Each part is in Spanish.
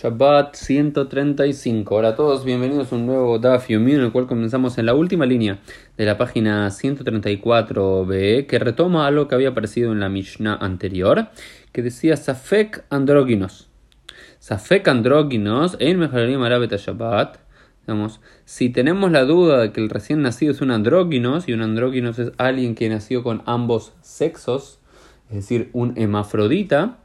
Shabbat 135. Hola a todos, bienvenidos a un nuevo Daf Yomi en el cual comenzamos en la última línea de la página 134b que retoma algo que había aparecido en la Mishnah anterior que decía Safek andróginos. Safek andróginos en Mejarim Arabet Shabbat. Digamos, si tenemos la duda de que el recién nacido es un andróginos y un andróginos es alguien que nació con ambos sexos, es decir, un hemafrodita,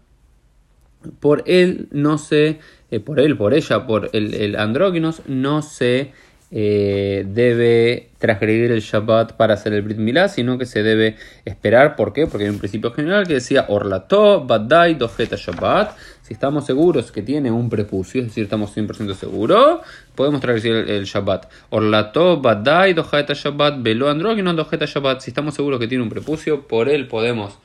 por él no se, eh, por él, por ella, por el, el andróginos, no se eh, debe transgredir el Shabbat para hacer el Brit Milá, sino que se debe esperar. ¿Por qué? Porque hay un principio general que decía Orlato, Badai, Dojeta Shabbat. Si estamos seguros que tiene un prepucio, es decir, estamos 100% seguros, podemos transgredir el, Shabbat. Orlato, Badai, Dojeta Shabbat, Velo Andrógino, Dojeta Shabbat. Si estamos seguros que tiene un prepucio, por él podemos.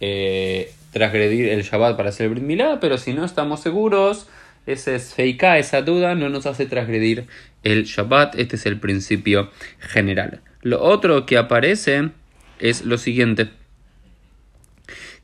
Eh, transgredir el Shabbat para hacer el Brit Milá, pero si no estamos seguros, ese es feika, esa duda no nos hace transgredir el Shabbat. Este es el principio general. Lo otro que aparece es lo siguiente.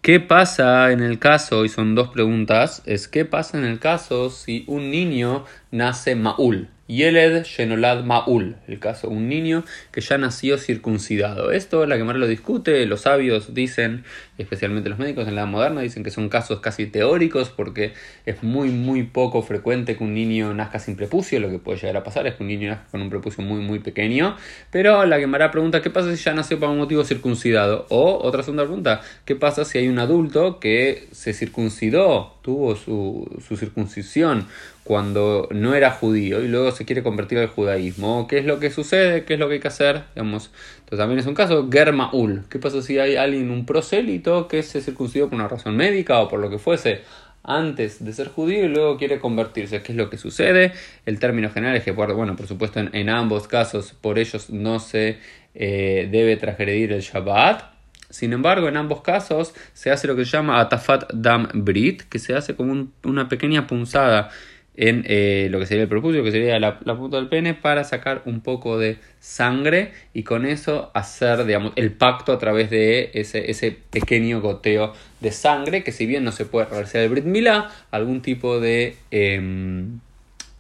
¿Qué pasa en el caso, y son dos preguntas, es qué pasa en el caso si un niño nace Maul? Yeled Shenolad Maul, el caso, un niño que ya nació circuncidado. Esto la que más lo discute, los sabios dicen, especialmente los médicos en la edad moderna, dicen que son casos casi teóricos porque es muy muy poco frecuente que un niño nazca sin prepucio, lo que puede llegar a pasar es que un niño nazca con un prepucio muy muy pequeño, pero la que pregunta, ¿qué pasa si ya nació por un motivo circuncidado? O otra segunda pregunta, ¿qué pasa si hay un adulto que se circuncidó, tuvo su, su circuncisión cuando no era judío y luego se quiere convertir al judaísmo. ¿Qué es lo que sucede? ¿Qué es lo que hay que hacer? Digamos, entonces también es un caso Germaul. ¿Qué pasa si hay alguien, un prosélito, que se circuncidó por una razón médica o por lo que fuese antes de ser judío y luego quiere convertirse? ¿Qué es lo que sucede? El término general es que, bueno, por supuesto en, ambos casos por ellos no se eh, debe transgredir el Shabbat. Sin embargo, en ambos casos se hace lo que se llama Atafat Dam Brit, que se hace como una pequeña punzada en eh, lo que sería el prepucio, que sería la, punta del pene, para sacar un poco de sangre y con eso hacer, digamos, el pacto a través de ese, ese pequeño goteo de sangre, que si bien no se puede realizar el Brit Milá, algún tipo de, em,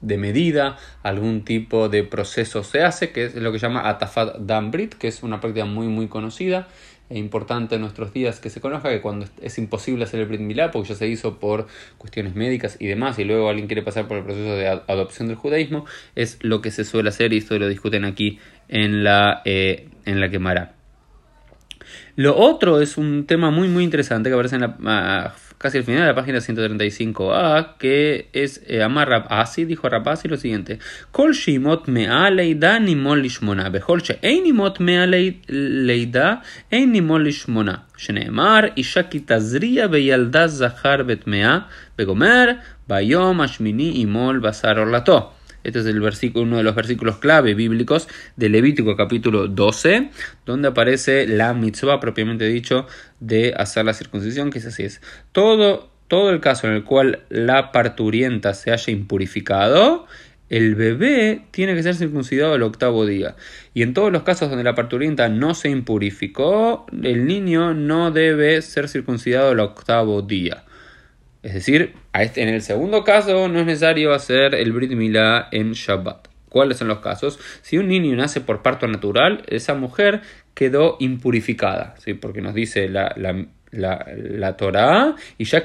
de medida, algún tipo de proceso se hace, que es lo que se llama Atafat Dam Brit, que es una práctica muy muy conocida es importante en nuestros días que se conozca que cuando es imposible hacer el Brit Milá, porque ya se hizo por cuestiones médicas y demás, y luego alguien quiere pasar por el proceso de adopción del judaísmo, es lo que se suele hacer y esto lo discuten aquí en la, eh, en la quemará. Lo otro es un tema muy muy interesante que aparece en la, ah, casi al final de la página 135a, que es eh, Amar Rabasi, dijo Rabasi lo siguiente: Kol shimot mea leida nimol lishmona, behol she'einimot mea leida einimol lishmona. שנאמר, אישה כי תזריע בילדה זכר וטמאה, וגומר, ביום השמיני ימול בשר עורלתו. Este es el versículo, uno de los versículos clave bíblicos de Levítico capítulo 12, donde aparece la mitzvah propiamente dicho de hacer la circuncisión, que es así es. Todo, todo el caso en el cual la parturienta se haya impurificado, el bebé tiene que ser circuncidado el octavo día. Y en todos los casos donde la parturienta no se impurificó, el niño no debe ser circuncidado el octavo día. Es decir, este, en el segundo caso no es necesario hacer el Brit Milá en Shabbat. ¿Cuáles son los casos? Si un niño nace por parto natural, esa mujer quedó impurificada, ¿sí? porque nos dice la, la, la, la Torah, y ya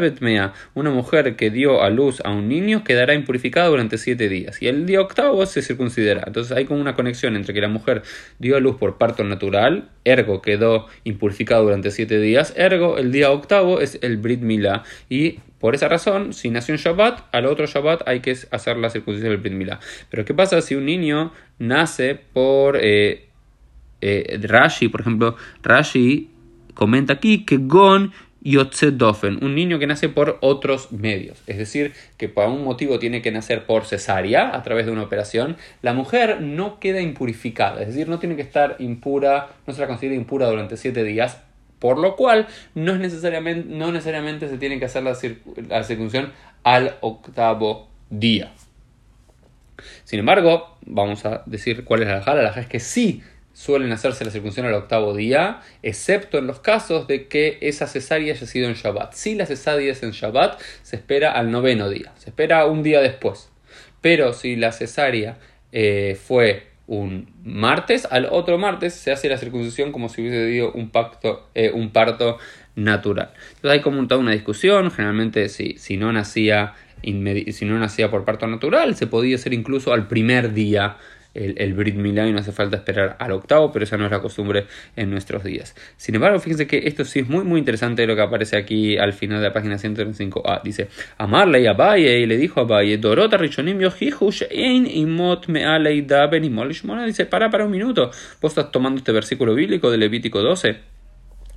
betmea, una mujer que dio a luz a un niño quedará impurificada durante siete días, y el día octavo se circuncidará. Entonces hay como una conexión entre que la mujer dio a luz por parto natural, ergo quedó impurificada durante siete días, ergo el día octavo es el Brit Milá, y por esa razón, si nació en Shabbat, al otro Shabbat hay que hacer la circuncisión del Brit Milá. Pero ¿qué pasa si un niño nace por... Eh, eh, Rashi, por ejemplo, Rashi comenta aquí que Gon Yotzedofen, un niño que nace por otros medios, es decir, que por un motivo tiene que nacer por cesárea a través de una operación, la mujer no queda impurificada, es decir, no tiene que estar impura, no se la considera impura durante siete días, por lo cual no, es necesariamente, no necesariamente se tiene que hacer la, circuncisión al octavo día. Sin embargo, vamos a decir cuál es la halajá. La halajá es que sí suelen hacerse la circuncisión al octavo día, excepto en los casos de que esa cesárea haya sido en Shabbat. Si la cesárea es en Shabbat, se espera al noveno día, se espera un día después. Pero si la cesárea eh, fue un martes, al otro martes se hace la circuncisión como si hubiese habido un, eh, un parto natural. Entonces hay como toda una discusión, generalmente si, si, no nacía si no nacía por parto natural, se podía hacer incluso al primer día el, el Brit Milá y no hace falta esperar al octavo, pero esa no es la costumbre en nuestros días. Sin embargo, fíjense que esto sí es muy muy interesante lo que aparece aquí al final de la página 135a. Dice, Amarle y Abaye y le dijo a Abaye, Dorota Rishonim Shein Imot Mealei Daben Dice, para para un minuto, vos estás tomando este versículo bíblico de Levítico 12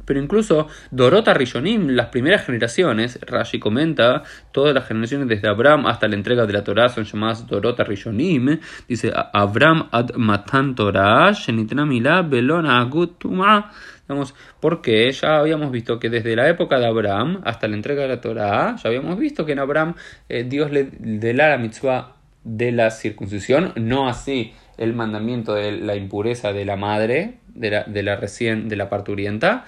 pero incluso Dorota Rishonim, las primeras generaciones, Rashi comenta, todas las generaciones desde Abraham hasta la entrega de la Torah son llamadas Dorota Rishonim. Dice Abraham ad matan Torah, belona agutuma. Vamos, porque ya habíamos visto que desde la época de Abraham hasta la entrega de la Torah, ya habíamos visto que en Abraham eh, Dios le da la mitzvah de la circuncisión, no así el mandamiento de la impureza de la madre, de la, de la recién, de la parturienta,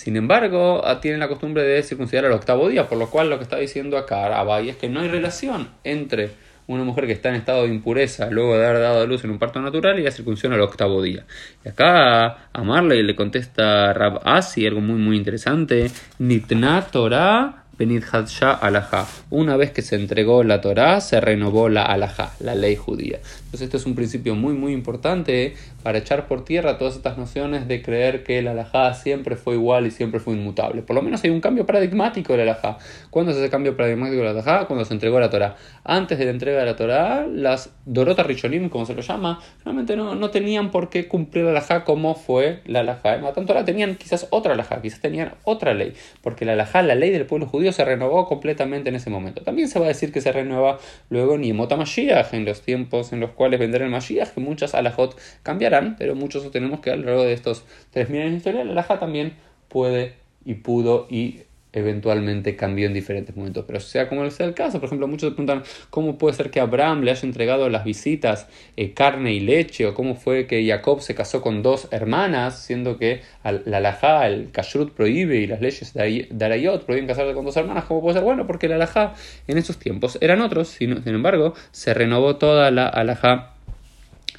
sin embargo, ah, tienen la costumbre de circuncidar al octavo día, por lo cual lo que está diciendo acá Abay es que no hay relación entre una mujer que está en estado de impureza luego de haber dado a luz en un parto natural y la circuncisión al octavo día. Y acá a Marley le contesta Rab Asi algo muy muy interesante. Nitna Torah Benit Hadsha Alajá. Una vez que se entregó la Torá, se renovó la Alajá, la ley judía. Entonces, esto es un principio muy, muy importante para echar por tierra todas estas nociones de creer que la Alajá siempre fue igual y siempre fue inmutable. Por lo menos hay un cambio paradigmático de la Alajá. ¿Cuándo se hace cambio paradigmático de la Alajá? Cuando se entregó la Torá. Antes de la entrega de la Torá, las Dorota Rishonim, como se lo llama, realmente no, no tenían por qué cumplir la Alajá como fue la Alajá. En Matan Torah tenían quizás otra Alajá, quizás tenían otra ley, porque la Alajá, la ley del pueblo judío, se renovó completamente en ese momento. También se va a decir que se renueva luego Yemot Mashiach, en los tiempos en los cuales vendrá el Mashiach, que muchas alajot cambiarán, pero muchos sostenemos que a lo largo de estos 3.000 años de historia, la alajá también puede y pudo y eventualmente cambió en diferentes momentos. Pero sea como sea el caso, por ejemplo, muchos se preguntan cómo puede ser que Abraham le haya entregado las visitas eh, carne y leche, o cómo fue que Jacob se casó con dos hermanas, siendo que la alajá, el kashrut prohíbe y las leyes de Arayot prohíben casarse con dos hermanas. ¿Cómo puede ser? Bueno, porque la alajá en esos tiempos eran otros, sin, embargo, se renovó toda la alajá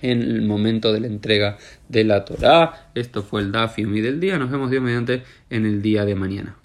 en el momento de la entrega de la Torá. Esto fue el Daf del día. Nos vemos Dios mediante en el día de mañana.